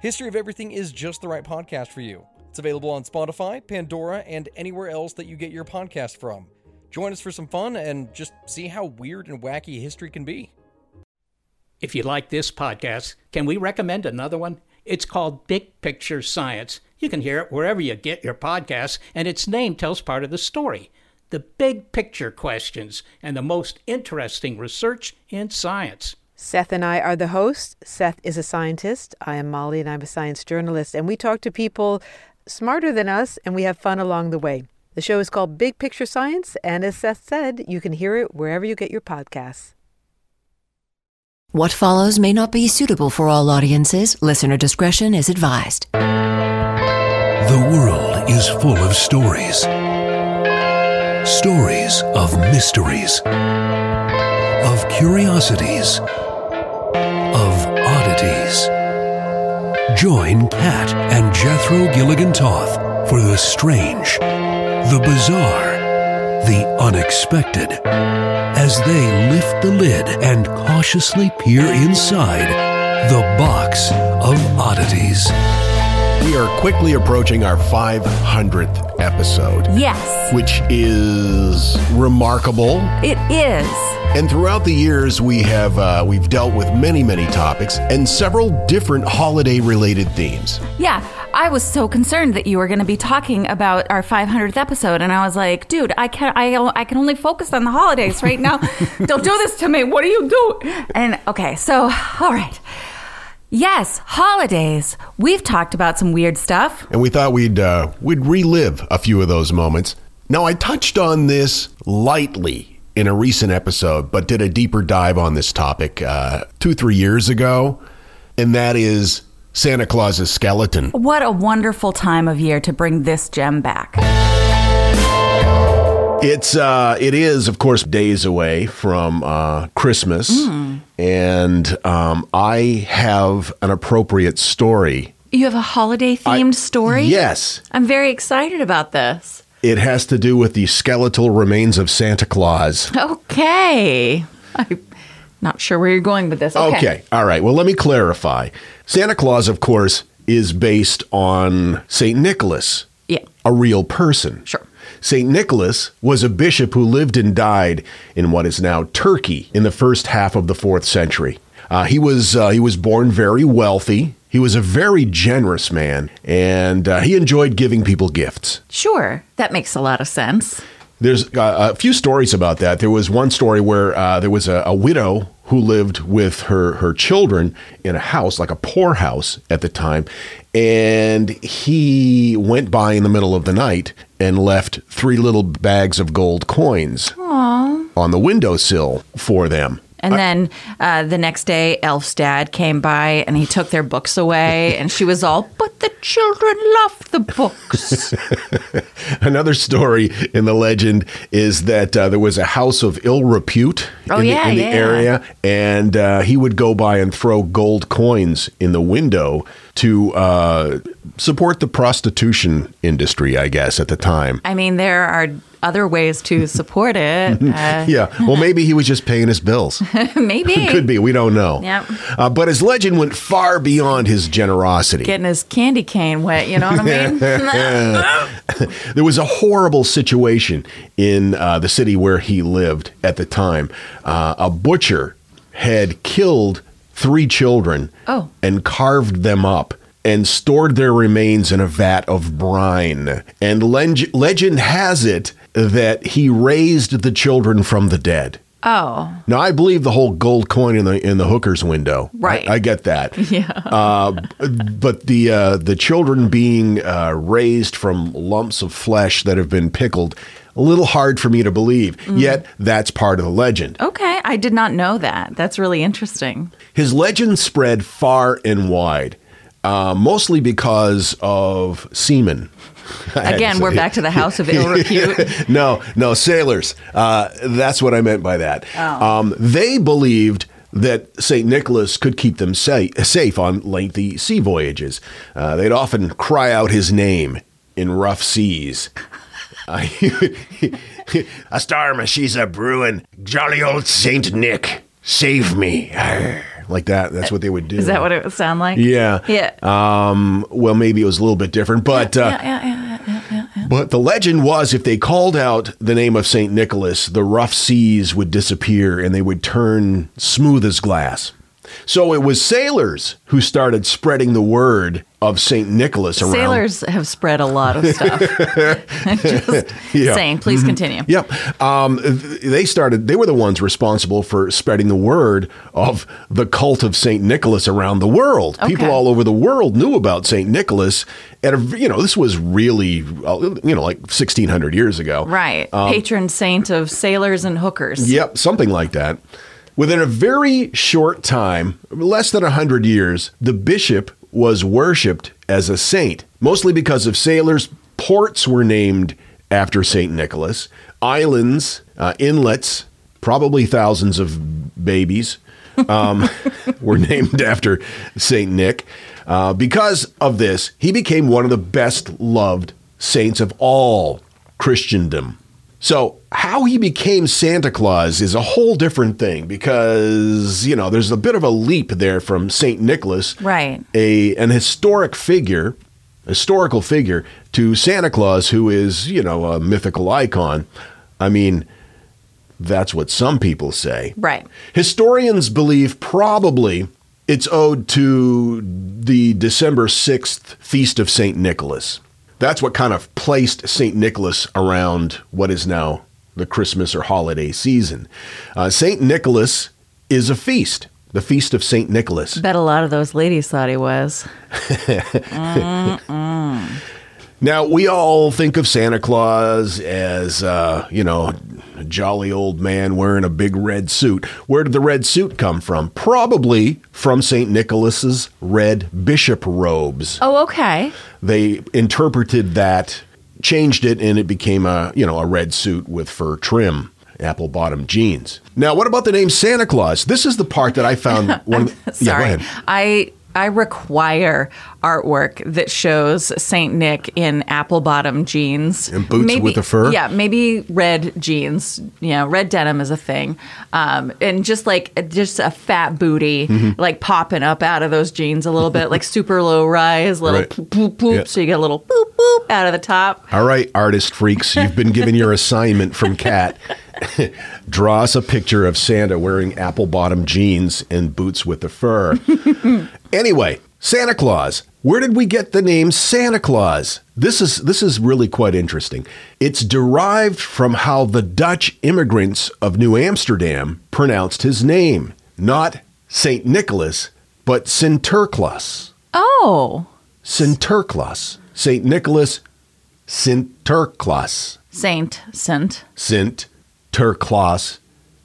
History of Everything is just the right podcast for you. It's available on Spotify, Pandora, and anywhere else that you get your podcast from. Join us for some fun and just see how weird and wacky history can be. If you like this podcast, can we recommend another one? It's called Big Picture Science. You can hear it wherever you get your podcasts, and its name tells part of the story the big picture questions and the most interesting research in science. Seth and I are the hosts. Seth is a scientist. I am Molly, and I'm a science journalist. And we talk to people smarter than us, and we have fun along the way. The show is called Big Picture Science, and as Seth said, you can hear it wherever you get your podcasts. What follows may not be suitable for all audiences. Listener discretion is advised. The world is full of stories. Stories of mysteries, of curiosities, of Join Kat and Jethro Gilligan Toth for the strange, the bizarre, the unexpected as they lift the lid and cautiously peer inside the box of oddities. We are quickly approaching our 500th episode, Yes, which is remarkable. it is. And throughout the years, we have uh, we've dealt with many, many topics and several different holiday-related themes. Yeah, I was so concerned that you were going to be talking about our 500th episode, and I was like, dude, I can I I can only focus on the holidays right now. Don't do this to me. What do you do? And okay, so all right. Yes, holidays. We've talked about some weird stuff. And we thought we'd uh, we'd relive a few of those moments. Now, I touched on this lightly in a recent episode, but did a deeper dive on this topic uh, two, three years ago, and that is Santa Claus's skeleton. What a wonderful time of year to bring this gem back. It's uh, it is of course days away from uh, Christmas, and um, I have an appropriate story. You have a holiday themed story? Yes, I'm very excited about this. it has to do with the skeletal remains of Santa Claus. Okay. I'm not sure where you're going with this. Okay. Okay, all right. Well, let me clarify. Santa Claus, of course, is based on Saint Nicholas, Yeah. a real person. Sure. St. Nicholas was a bishop who lived and died in what is now Turkey in the first half of the fourth century. Uh, he was uh, he was born very wealthy. He was a very generous man, and uh, he enjoyed giving people gifts. Sure. That makes a lot of sense. There's uh, a few stories about that. There was one story where uh, there was a, a widow who lived with her her children in a house, like a poorhouse at the time, and he went by in the middle of the night and left three little bags of gold coins on the windowsill for them. And then uh, the next day, Elf's dad came by and he took their books away, and she was all, "But the children love the books." Another story in the legend is that uh, there was a house of ill repute Oh, in, yeah, the, in the yeah. area, and uh, he would go by and throw gold coins in the window to uh, support the prostitution industry, I guess, at the time. I mean, there are other ways to support it. Uh, Yeah, well, maybe he was just paying his bills. maybe Could be, we don't know. Yep. Uh, but his legend went far beyond his generosity. getting his candy cane wet. You know what I mean? There was a horrible situation in uh, the city where he lived at the time. Uh, a butcher had killed three children Oh. and carved them up and stored their remains in a vat of brine. And leg- legend has it that he raised the children from the dead. oh, Now I believe the whole gold coin in the in the hooker's window. Right. I, I get that. Yeah. Uh, but the uh, the children being uh, raised from lumps of flesh that have been pickled, a little hard for me to believe. Mm. Yet that's part of the legend. okay. I did not know that. That's really interesting. His legend spread far and wide. uh, mostly because of seamen. I had to Again, we're back to the house of ill repute. no, no, sailors. Uh, that's what I meant by that. Oh. Um, they believed that St. Nicholas could keep them sa- safe on lengthy sea voyages. Uh, they'd often cry out his name in rough seas. A storm, she's a brewing. Jolly old Saint Nick, save me. Arr. Like that. That's what they would do. Is that what it would sound like? Yeah. Yeah. Um, well, maybe it was a little bit different, but uh, yeah, yeah, yeah, yeah, yeah, yeah. but the legend was if they called out the name of St. Nicholas, the rough seas would disappear and they would turn smooth as glass. So it was sailors who started spreading the word of St. Nicholas around. Sailors have spread a lot of stuff. Just Yeah. saying. Please continue. Yep. Um, they started, they were the ones responsible for spreading the word of the cult of St. Nicholas around the world. People all over the world knew about St. Nicholas. At a, you know, this was really, uh, you know, like 1600 years ago. Right. Um, Patron saint of sailors and hookers. Yep, something like that. Within a very short time, less than a 100 years, the bishop was worshipped as a saint, mostly because of sailors. Ports were named after St. Nicholas, islands, uh, inlets, probably thousands of babies um, were named after St. Nick. Uh, because of this, he became one of the best loved saints of all Christendom. So, how he became Santa Claus is a whole different thing because, you know, there's a bit of a leap there from St. Nicholas, Right. a an historic figure, historical figure to Santa Claus who is, you know, a mythical icon. I mean, that's what some people say. Right. Historians believe probably it's owed to the December 6th Feast of St. Nicholas. That's what kind of placed St. Nicholas around what is now the Christmas or holiday season. Uh, St. Nicholas is a feast, the Feast of St. Nicholas. Bet a lot of those ladies thought he was. Now, we all think of Santa Claus as, uh, you know, a jolly old man wearing a big red suit. Where did the red suit come from? Probably from St. Nicholas's red bishop robes. Oh, okay. They interpreted that, changed it, and it became a, you know, a red suit with fur trim. Apple bottom jeans. Now, what about the name Santa Claus? This is the part that I found one of the, Yeah, go Sorry. ahead. I I require artwork that shows Saint Nick in apple bottom jeans And boots maybe, with the fur? Yeah, maybe red jeans. You know, red denim is a thing, um, and just like just a fat booty, Mm-hmm. like popping up out of those jeans a little bit, like super low rise, little Right. poop poop poop. Yeah. So you get a little boop boop out of the top. All right, artist freaks, you've been given your assignment from Kat. Draw us a picture of Santa wearing apple bottom jeans and boots with the fur. anyway, Santa Claus. Where did we get the name Santa Claus? This is this is really quite interesting. It's derived from how the Dutch immigrants of New Amsterdam pronounced his name. Not Saint Nicholas, but Sinterklaas. Oh, Sinterklaas. Saint Nicholas, Sinterklaas. Saint Saint. Sint Terklaas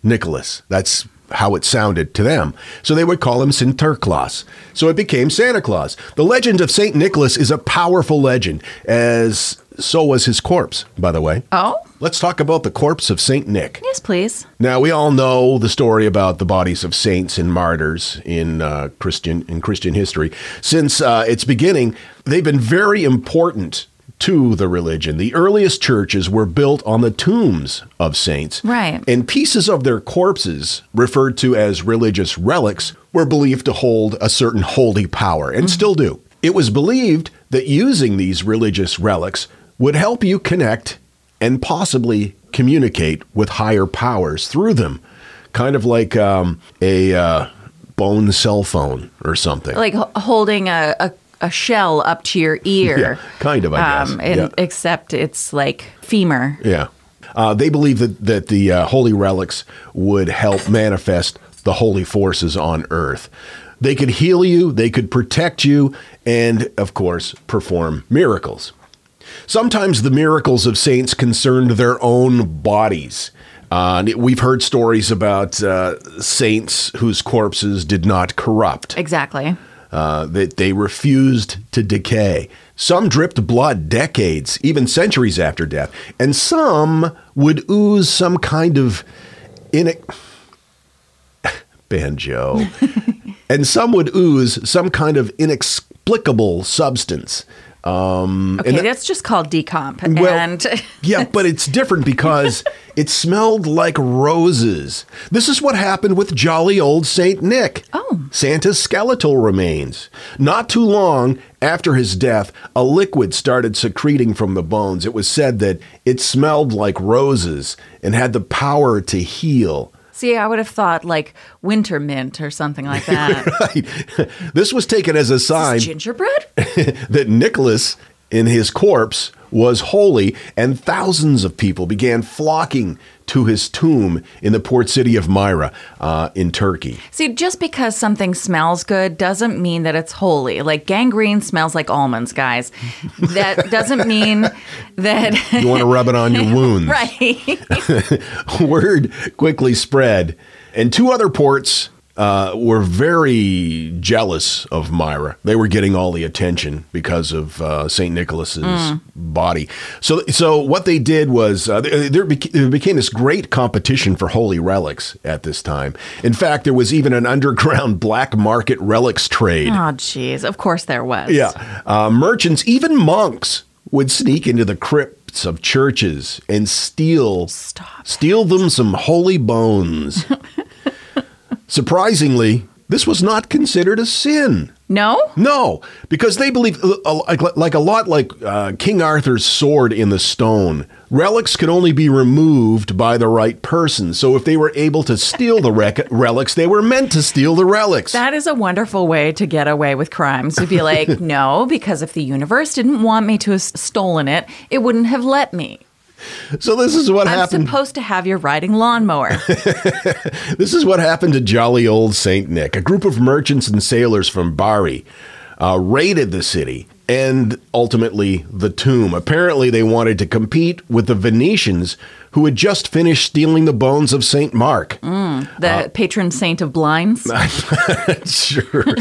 Nicholas. That's how it sounded to them. So they would call him Sinterklaas. So it became Santa Claus. The legend of Saint Nicholas is a powerful legend, as so was his corpse, by the way. Oh, Let's talk about the corpse of Saint Nick. yes, please. Now we all know the story about the bodies of saints and martyrs in uh, Christian in Christian history. Since uh, its beginning, they've been very important to the religion. The earliest churches were built on the tombs of saints, Right. And pieces of their corpses, referred to as religious relics, were believed to hold a certain holy power, and still do. It was believed that using these religious relics would help you connect and possibly communicate with higher powers through them, kind of like um, a uh, bone cell phone or something. Like h- holding a, a, a shell up to your ear. Yeah, kind of, I guess. Um, and Yeah. Except it's like femur. Yeah. Uh, they believe that, that the uh, holy relics would help manifest the holy forces on earth. They could heal you, they could protect you, and, of course, perform miracles. Sometimes the miracles of saints concerned their own bodies. Uh, we've heard stories about uh, saints whose corpses did not corrupt. Exactly. Uh, that they refused to decay. Some dripped blood decades, even centuries after death, and some would ooze some kind of in banjo, and some would ooze some kind of inexplicable substance. Um, Okay, and that- that's just called decomp. well, and yeah, but it's different because it smelled like roses. This is what happened with jolly old Saint Nick. Oh. Santa's skeletal remains. Not too long after his death, a liquid started secreting from the bones. It was said that it smelled like roses and had the power to heal. See, I would have thought like winter mint or something like that. Right. This was taken as a sign Gingerbread? that Nicholas in his corpse was holy, and thousands of people began flocking to his tomb in the port city of Myra uh, in Turkey. See, just because something smells good doesn't mean that it's holy. Like gangrene smells like almonds, guys. That doesn't mean that. You want to rub it on your wounds. right. Word quickly spread, and two other ports uh, were very jealous of Myra. They were getting all the attention because of uh, Saint Nicholas's body. So, so what they did was uh, there, there became this great competition for holy relics at this time. In fact, there was even an underground black market relics trade. Oh, jeez. Of course there was. Yeah. Uh, merchants, even monks, would sneak into the crypts of churches and steal steal them some holy bones. Surprisingly, this was not considered a sin. No? No, because they believe, uh, uh, like, like a lot like uh, King Arthur's sword in the stone, relics could only be removed by the right person. So if they were able to steal the rec- relics, they were meant to steal the relics. That is a wonderful way to get away with crimes. To be like, no, because if the universe didn't want me to have stolen it, it wouldn't have let me. So this is what I'm happened. supposed to have your riding lawnmower. This is what happened to jolly old Saint Nick. A group of merchants and sailors from Bari uh, raided the city and ultimately the tomb. Apparently, they wanted to compete with the Venetians who had just finished stealing the bones of Saint Mark. The patron saint of blinds. Sure.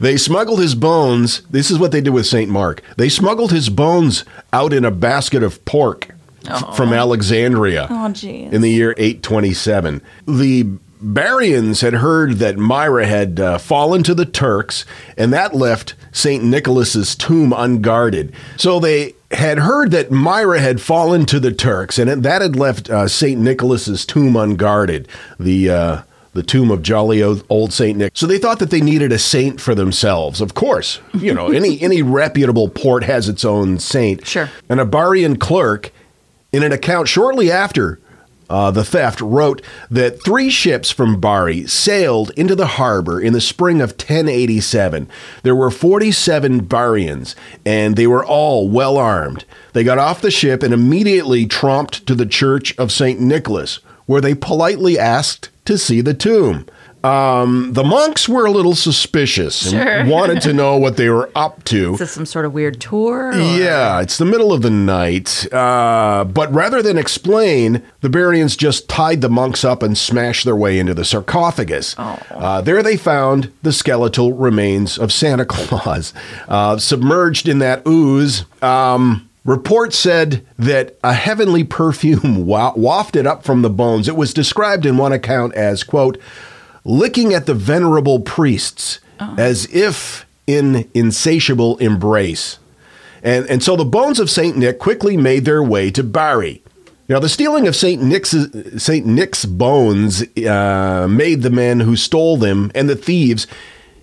they smuggled his bones. This is what they did with St. Mark. They smuggled his bones out in a basket of pork f- from Alexandria Oh, in the year 827. The Barians had heard that Myra had uh, fallen to the Turks, and that left St. Nicholas's tomb unguarded. So they had heard that Myra had fallen to the Turks, and that had left uh, St. Nicholas's tomb unguarded. The uh, the tomb of jolly old Saint Nick. So they thought that they needed a saint for themselves. Of course, you know any any reputable port has its own saint. Sure. An Abarian clerk, in an account shortly after uh, the theft, wrote that three ships from Bari sailed into the harbor in the spring of 1087. There were 47 Barians, and they were all well armed. They got off the ship and immediately tromped to the church of St. Nicholas, where they politely asked to see the tomb. Um, the monks were a little suspicious and Sure. wanted to know what they were up to. Is this some sort of weird tour? or- Yeah, it's the middle of the night. Uh, but rather than explain, the Barians just tied the monks up and smashed their way into the sarcophagus. Uh, there they found the skeletal remains of Santa Claus, uh, submerged in that ooze. Um, Reports said that a heavenly perfume wa- wafted up from the bones. It was described in one account as, quote, licking at the venerable priests as if in insatiable embrace. And, and so the bones of St. Nick quickly made their way to Bari. Now, the stealing of St. Nick's, St. Nick's bones uh, made the men who stole them and the thieves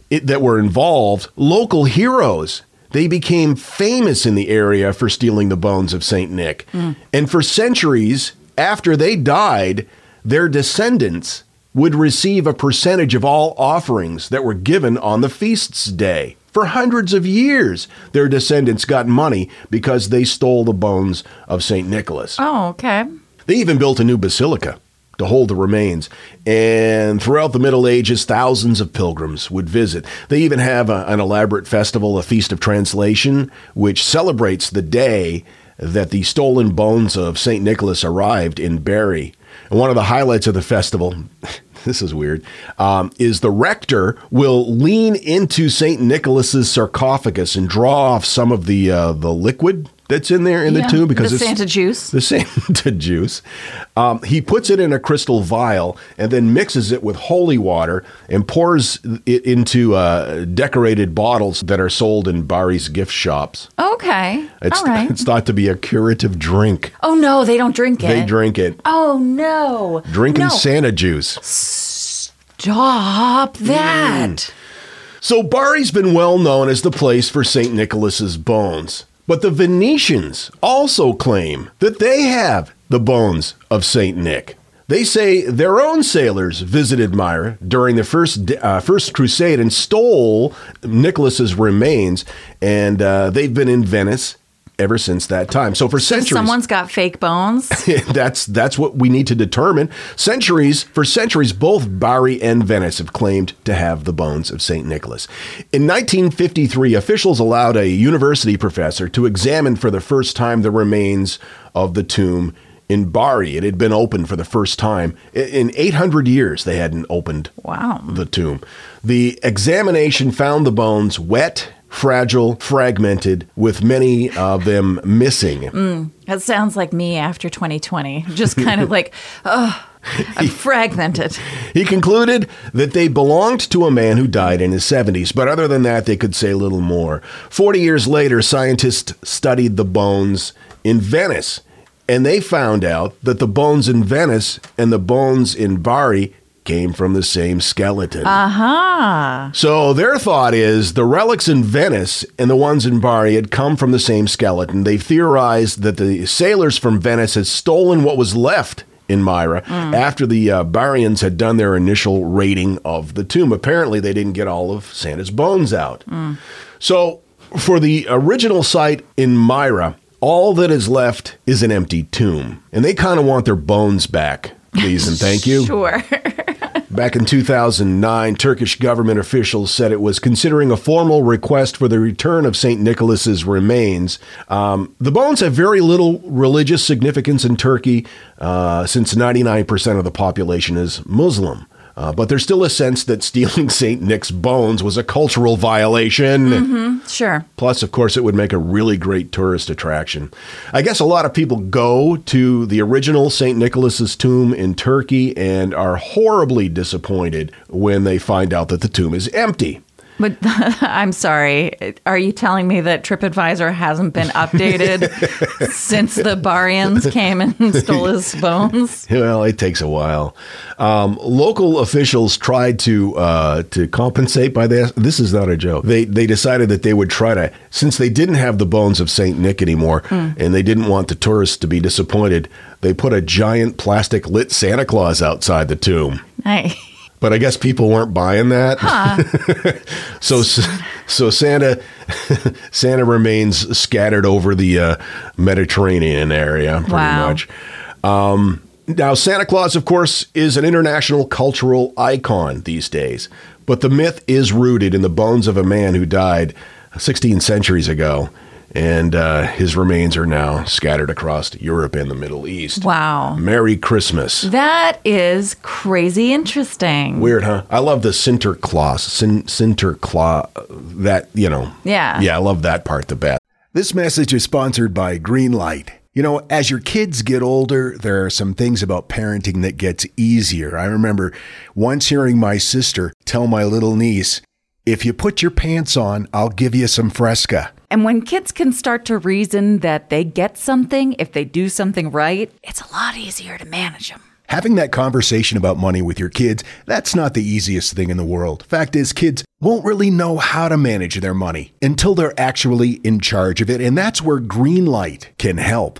it, that were involved local heroes. They became famous in the area for stealing the bones of St. Nick. And for centuries after they died, their descendants would receive a percentage of all offerings that were given on the feast's day. For hundreds of years, their descendants got money because they stole the bones of St. Nicholas. Oh, okay. They even built a new basilica to hold the remains. And throughout the Middle Ages, thousands of pilgrims would visit. They even have a- an elaborate festival, a Feast of Translation, which celebrates the day that the stolen bones of St. Nicholas arrived in Bari. And one of the highlights of the festival, this is weird, um, is the rector will lean into St. Nicholas's sarcophagus and draw off some of the uh, the liquid that's in there in Yeah, the tomb because the it's Santa juice. the Santa juice. Um, he puts it in a crystal vial and then mixes it with holy water and pours it into uh, decorated bottles that are sold in Bari's gift shops. Okay. It's, All right. it's thought to be a curative drink. Oh no, they don't drink it. They drink it. Oh no. Drinking no. Santa juice. Stop that. So Bari's been well known as the place for St. Nicholas's bones. But the Venetians also claim that they have the bones of St. Nick. They say their own sailors visited Myra during the first uh, first crusade and stole Nicholas's remains, and uh, they've been in Venice ever since that time. So for centuries, Someone's got fake bones. that's that's what we need to determine. Centuries for centuries, both Bari and Venice have claimed to have the bones of Saint Nicholas. In 1953, officials allowed a university professor to examine for the first time the remains of the tomb in Bari. It had been opened for the first time in 800 years. They hadn't opened Wow. the tomb. The examination found the bones wet. Fragile, fragmented, with many of them missing. Mm, that sounds like me after 2020. Just kind of like, oh, I'm fragmented. He concluded that they belonged to a man who died in his 70s, but other than that, they could say little more. 40 years later, scientists studied the bones in Venice, and they found out that the bones in Venice and the bones in Bari came from the same skeleton. Aha. So their thought is the relics in Venice and the ones in Bari had come from the same skeleton. They theorized that the sailors from Venice had stolen what was left in Myra mm. after the uh, Barians had done their initial raiding of the tomb. Apparently, they didn't get all of Santa's bones out. Mm. So for the original site in Myra, all that is left is an empty tomb. And they kind of want their bones back. Please and thank you. Sure. Back in 2009, Turkish government officials said it was considering a formal request for the return of St. Nicholas's remains. Um, the bones have very little religious significance in Turkey, uh, since 99% of the population is Muslim. Uh, but there's still a sense that stealing St. Nick's bones was a cultural violation. Sure. Plus, of course, it would make a really great tourist attraction. I guess a lot of people go to the original St. Nicholas's tomb in Turkey and are horribly disappointed when they find out that the tomb is empty. But I'm sorry. Are you telling me that TripAdvisor hasn't been updated since the Barians came and stole his bones? Well, it takes a while. Um, local officials tried to uh, to compensate by this. This is not a joke. They they decided that they would try to, since they didn't have the bones of Saint Nick anymore, and they didn't want the tourists to be disappointed. They put a giant plastic lit Santa Claus outside the tomb. Hey. But I guess people weren't buying that. so so Santa Santa remains scattered over the uh, Mediterranean area pretty Wow. much. Um, now Santa Claus of course is an international cultural icon these days, but the myth is rooted in the bones of a man who died 16 centuries ago. And uh, his remains are now scattered across Europe and the Middle East. Wow. Merry Christmas. That is crazy interesting. Weird, huh? I love the Sinterklaas. Sin, Sinterklaas. That, you know. Yeah. Yeah, I love that part the best. This message is sponsored by Greenlight. You know, as your kids get older, there are some things about parenting that gets easier. I remember once hearing my sister tell my little niece, "If you put your pants on, I'll give you some Fresca." And when kids can start to reason that they get something if they do something right, it's a lot easier to manage them. Having that conversation about money with your kids, that's not the easiest thing in the world. Fact is, kids won't really know how to manage their money until they're actually in charge of it, and that's where Greenlight can help.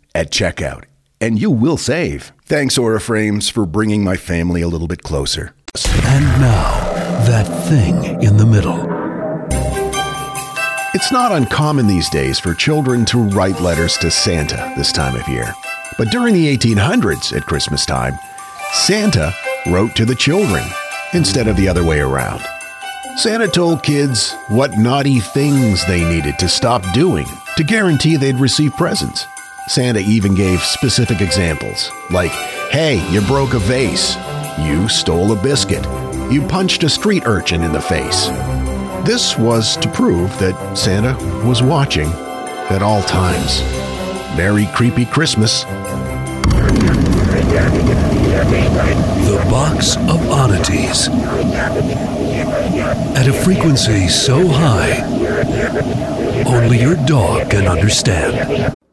at checkout, and you will save. Thanks, Aura Frames, for bringing my family a little bit closer. And now, that thing in the middle. It's not uncommon these days for children to write letters to Santa this time of year. But during the 1800s, at Christmas time, Santa wrote to the children instead of the other way around. Santa told kids what naughty things they needed to stop doing to guarantee they'd receive presents. Santa even gave specific examples, like, hey, you broke a vase, you stole a biscuit, you punched a street urchin in the face. This was to prove that Santa was watching at all times. Merry creepy Christmas. The Box of Oddities. At a frequency so high, only your dog can understand.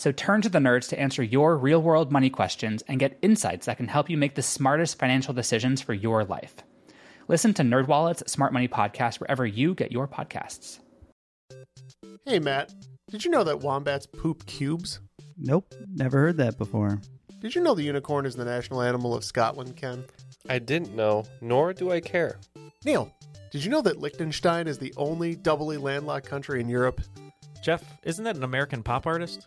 So turn to the nerds to answer your real world money questions and get insights that can help you make the smartest financial decisions for your life. Listen to NerdWallet's Smart Money Podcast wherever you get your podcasts. Hey, Matt, did you know that wombats poop cubes? Nope, never heard that before. Did you know the unicorn is the national animal of Scotland, Ken? I didn't know, nor do I care. Neil, did you know that Liechtenstein is the only doubly landlocked country in Europe? Jeff, isn't that an American pop artist?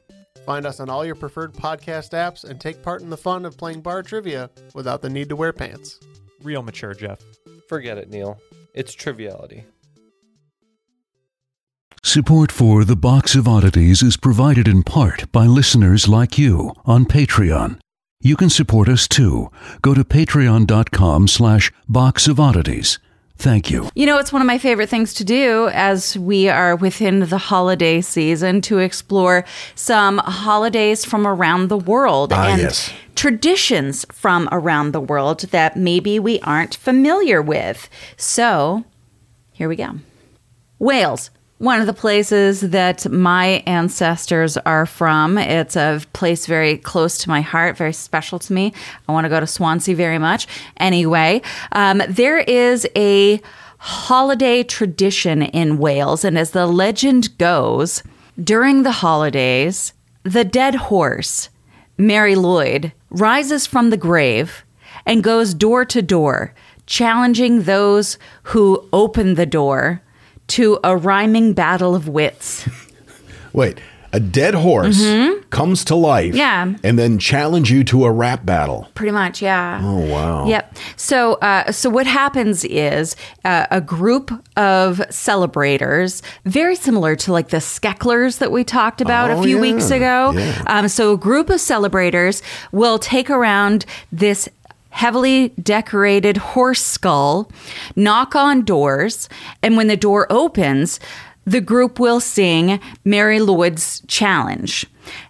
Find us on all your preferred podcast apps and take part in the fun of playing bar trivia without the need to wear pants. Real mature, Jeff. Forget it, Neil. It's triviality. Support for The Box of Oddities is provided in part by listeners like you on Patreon. You can support us too. Go to patreon.com slash box of oddities. Thank you. You know, it's one of my favorite things to do as we are within the holiday season to explore some holidays from around the world Ah, and yes. traditions from around the world that maybe we aren't familiar with. So, here we go. Wales. One of the places that my ancestors are from. It's a place very close to my heart, very special to me. I want to go to Swansea very much. Anyway, um, there is a holiday tradition in Wales, and as the legend goes, during the holidays, the dead horse, Mari Lwyd, rises from the grave and goes door to door, challenging those who open the door to a rhyming battle of wits. Wait, a dead horse comes to life Mm-hmm. Yeah. and then challenge you to a rap battle. Pretty much, yeah. Oh, wow. Yep. So, uh, so what happens is uh, a group of celebrators, very similar to like the Skeklers that we talked about Oh, a few yeah. weeks ago. Yeah. Um, so, a group of celebrators will take around this heavily decorated horse skull, knock on doors, and when the door opens, the group will sing Mari Lwyd's challenge.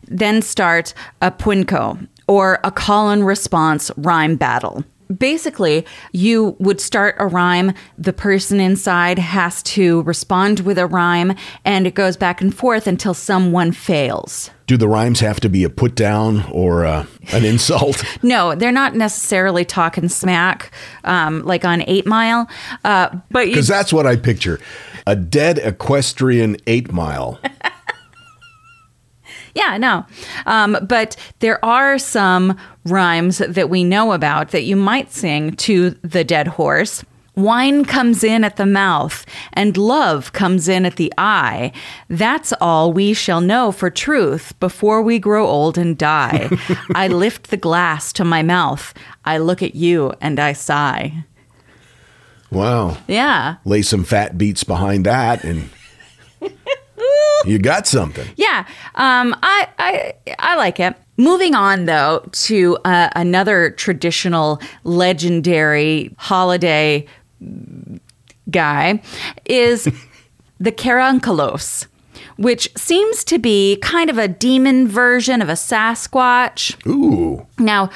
Then start a pwnco or a call and response rhyme battle. Basically, you would start a rhyme. The person inside has to respond with a rhyme, and it goes back and forth until someone fails. Do the rhymes have to be a put down or uh, an insult? No, they're not necessarily talking smack um, like on Eight Mile, uh, but Because that's what I picture a dead equestrian eight mile. yeah, no. Um, but there are some rhymes that we know about that you might sing to the dead horse. Wine comes in at the mouth, and love comes in at the eye. That's all we shall know for truth before we grow old and die. I lift the glass to my mouth. I look at you and I sigh. Wow. Yeah. Lay some fat beats behind that and you got something. Yeah, um, I, I I like it. Moving on though to uh, another traditional, legendary holiday guy is the Karankalos, which seems to be kind of a demon version of a Sasquatch. Ooh. Now,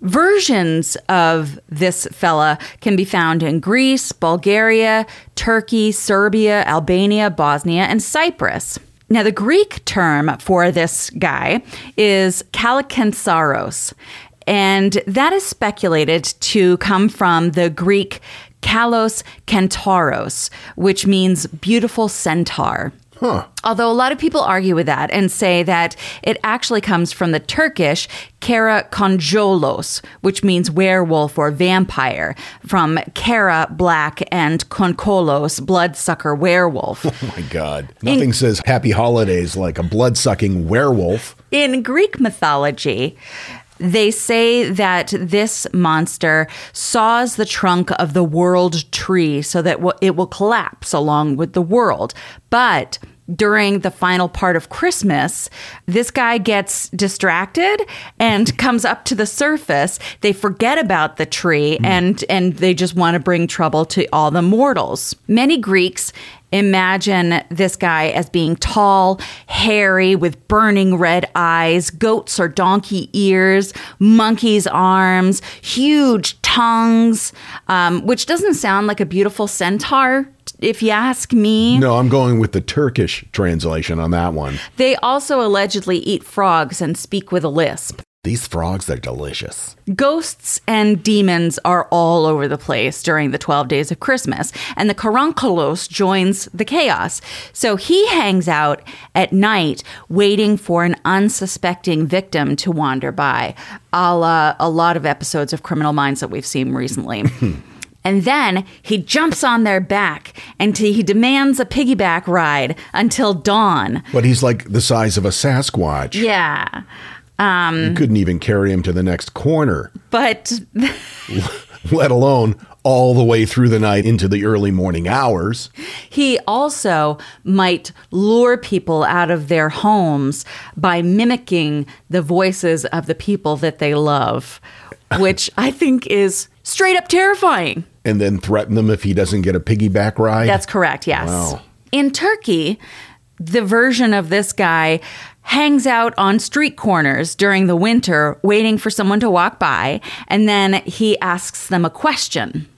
versions of this fella can be found in Greece, Bulgaria, Turkey, Serbia, Albania, Bosnia, and Cyprus. Now, the Greek term for this guy is Kallikantzaros, and that is speculated to come from the Greek Kalos Kantaros, which means beautiful centaur. Although a lot of people argue with that and say that it actually comes from the Turkish kara konjolos, which means werewolf or vampire, from kara black and konkolos bloodsucker werewolf. Oh my God. Nothing says happy holidays like a bloodsucking werewolf. In Greek mythology, they say that this monster saws the trunk of the world tree so that it will collapse along with the world. But during the final part of Christmas, this guy gets distracted and comes up to the surface. They forget about the tree hmm. and and they just want to bring trouble to all the mortals. Many Greeks imagine this guy as being tall, hairy, with burning red eyes, goats or donkey ears, monkey's arms, huge tongues, um, which doesn't sound like a beautiful centaur, if you ask me. No, I'm going with the Turkish translation on that one. They also allegedly eat frogs and speak with a lisp. These frogs are delicious. Ghosts and demons are all over the place during the 12 days of Christmas, and the Karankalos joins the chaos. So he hangs out at night waiting for an unsuspecting victim to wander by, a la a lot of episodes of Criminal Minds that we've seen recently. And then he jumps on their back and he demands a piggyback ride until dawn. But he's like the size of a Sasquatch. Yeah. Um, You couldn't even carry him to the next corner, but let alone all the way through the night into the early morning hours. he also might lure people out of their homes by mimicking the voices of the people that they love, which I think is straight up terrifying. And then threaten them if he doesn't get a piggyback ride. That's correct, yes. Wow. In Turkey, the version of this guy hangs out on street corners during the winter waiting for someone to walk by, and then he asks them a question.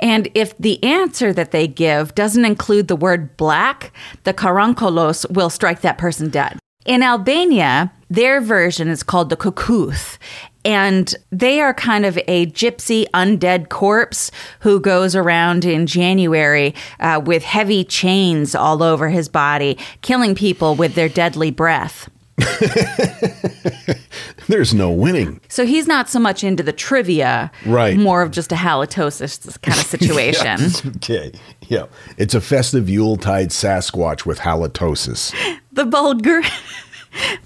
And if the answer that they give doesn't include the word black, the karankolos will strike that person dead. In Albania, their version is called the kukuth. And they are kind of a gypsy undead corpse who goes around in January uh, with heavy chains all over his body, killing people with their deadly breath. There's no winning. So he's not so much into the trivia, Right. More of just a halitosis kind of situation. Okay. Yeah. It's a festive Yuletide Sasquatch with halitosis. the Bulgar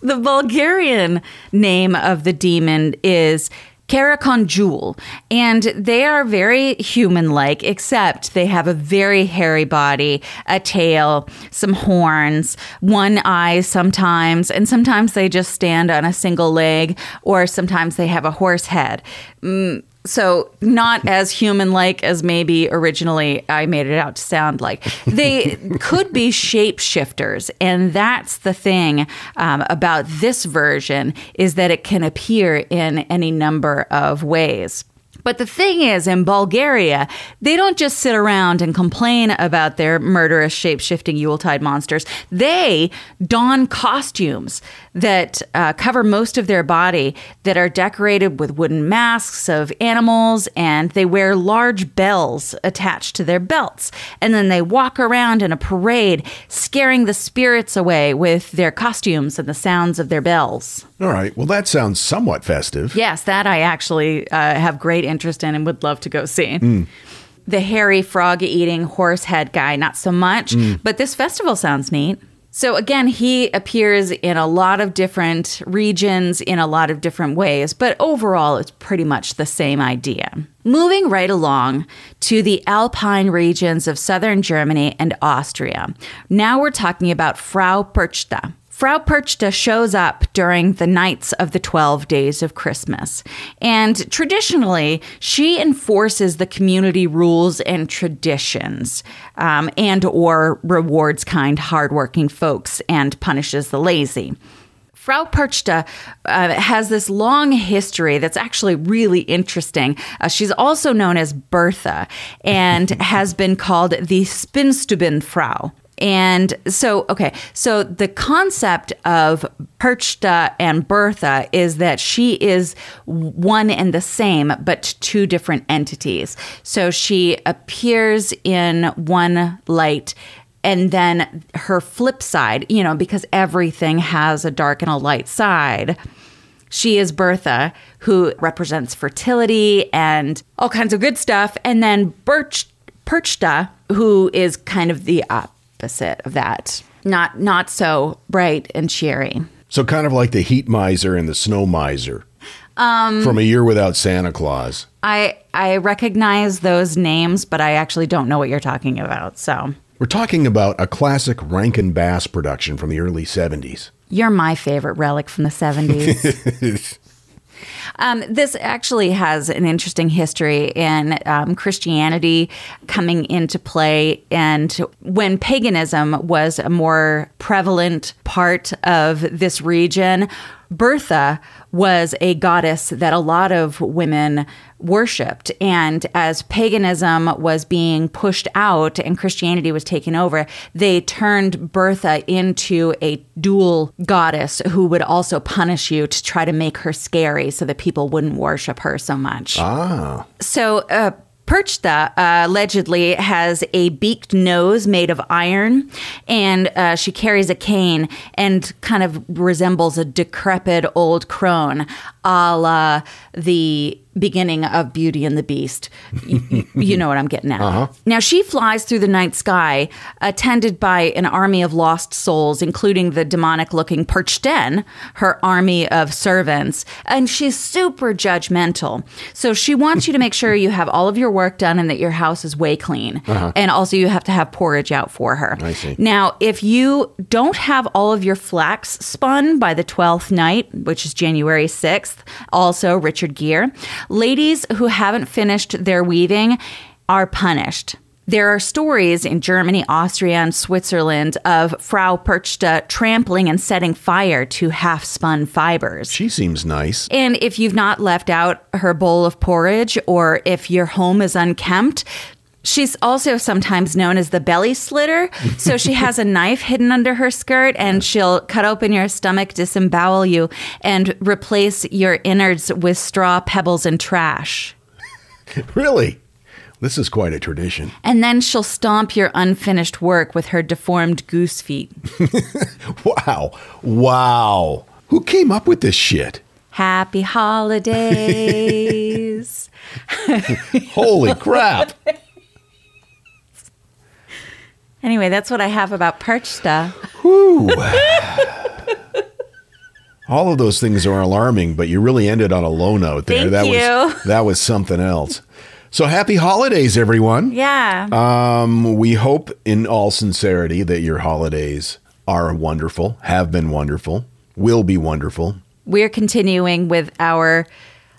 the Bulgarian name of the demon is Karakondzhul, and they are very human like, except they have a very hairy body, a tail, some horns, one eye sometimes, and sometimes they just stand on a single leg, or sometimes they have a horse head. Mm, so not as human like as maybe originally I made it out to sound like. They could be shapeshifters, and that's the thing um, about this version is that it can appear in any number of ways. But the thing is, in Bulgaria, they don't just sit around and complain about their murderous, shape shifting Yuletide monsters. They don costumes that uh, cover most of their body that are decorated with wooden masks of animals, and they wear large bells attached to their belts. And then they walk around in a parade, scaring the spirits away with their costumes and the sounds of their bells. All right. Well, that sounds somewhat festive. Yes, that I actually uh, have great interest in and would love to go see. Mm. The hairy frog eating horse head guy, not so much, Mm. but this festival sounds neat. So, again, he appears in a lot of different regions in a lot of different ways, but overall, it's pretty much the same idea. Moving right along to the Alpine regions of southern Germany and Austria. Now we're talking about Frau Perchta. Frau Perchta shows up during the nights of the 12 days of Christmas. And traditionally, she enforces the community rules and traditions um, and or rewards kind, hardworking folks and punishes the lazy. Frau Perchta uh, has this long history that's actually really interesting. Uh, she's also known as Bertha and has been called the Spinstubenfrau. And so, okay, so the concept of Perchta and Bertha is that she is one and the same, but two different entities. So she appears in one light and then her flip side, you know, because everything has a dark and a light side. She is Bertha, who represents fertility and all kinds of good stuff. And then Birch, Perchta, who is kind of the opposite of that. Not not so bright and cheery. So, kind of like the heat miser and the snow miser Um, from A Year Without Santa Claus. I I recognize those names, but I actually don't know what you're talking about. So We're talking about a classic Rankin Bass production from the early 70s. you're my favorite relic from the 70s. Um, this actually has an interesting history in um, Christianity coming into play, and when paganism was a more prevalent part of this region. Bertha was a goddess that a lot of women worshipped. And as paganism was being pushed out and Christianity was taken over, they turned Bertha into a dual goddess who would also punish you to try to make her scary so that people wouldn't worship her so much. Ah. So, uh, Perchta uh, allegedly has a beaked nose made of iron, and uh, she carries a cane and kind of resembles a decrepit old crone, a la the beginning of Beauty and the Beast. Y- y- you know what I'm getting at. Uh-huh. Now, she flies through the night sky, attended by an army of lost souls, including the demonic looking Perchten, her army of servants. And she's super judgmental. So she wants you to make sure you have all of your work done and that your house is way clean. Uh-huh. And also, you have to have porridge out for her. I see. Now, if you don't have all of your flax spun by the 12th night, which is January 6th, also Richard Gere, ladies who haven't finished their weaving are punished. There are stories in Germany, Austria, and Switzerland of Frau Perchta trampling and setting fire to half spun fibers. She seems nice. And if you've not left out her bowl of porridge or if your home is unkempt, she's also sometimes known as the belly slitter. So she has a knife hidden under her skirt and she'll cut open your stomach, disembowel you, and replace your innards with straw, pebbles, and trash. Really? This is quite a tradition. And then she'll stomp your unfinished work with her deformed goose feet. Wow. Wow. Who came up with this shit? Happy holidays. Holy crap. Anyway, that's what I have about Perchta. Whew. All of those things are alarming, but you really ended on a low note there. Thank that you. was that was something else. So happy holidays, everyone. Yeah. Um, we hope in all sincerity that your holidays are wonderful, have been wonderful, will be wonderful. We're continuing with our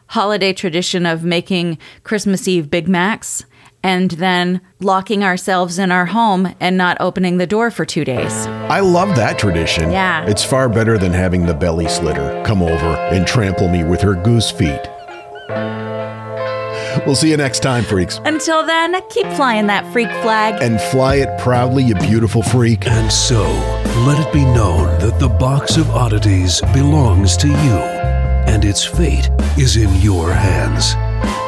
holiday tradition of making Christmas Eve Big Macs and then locking ourselves in our home and not opening the door for two days. I love that tradition. Yeah. It's far better than having the belly slitter come over and trample me with her goose feet. We'll see you next time, freaks. Until then, keep flying that freak flag. And fly it proudly, you beautiful freak. And so, let it be known that the box of oddities belongs to you, and its fate is in your hands.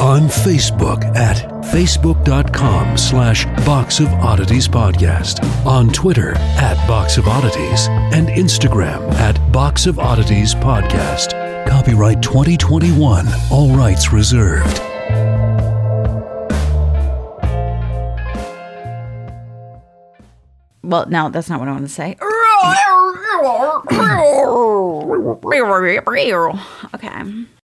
On Facebook at facebook.com slash Box of Oddities Podcast. On Twitter at Box of Oddities. And Instagram at Box of Oddities Podcast. Copyright 2021. All rights reserved. Well, no, that's not what I want to say. Okay.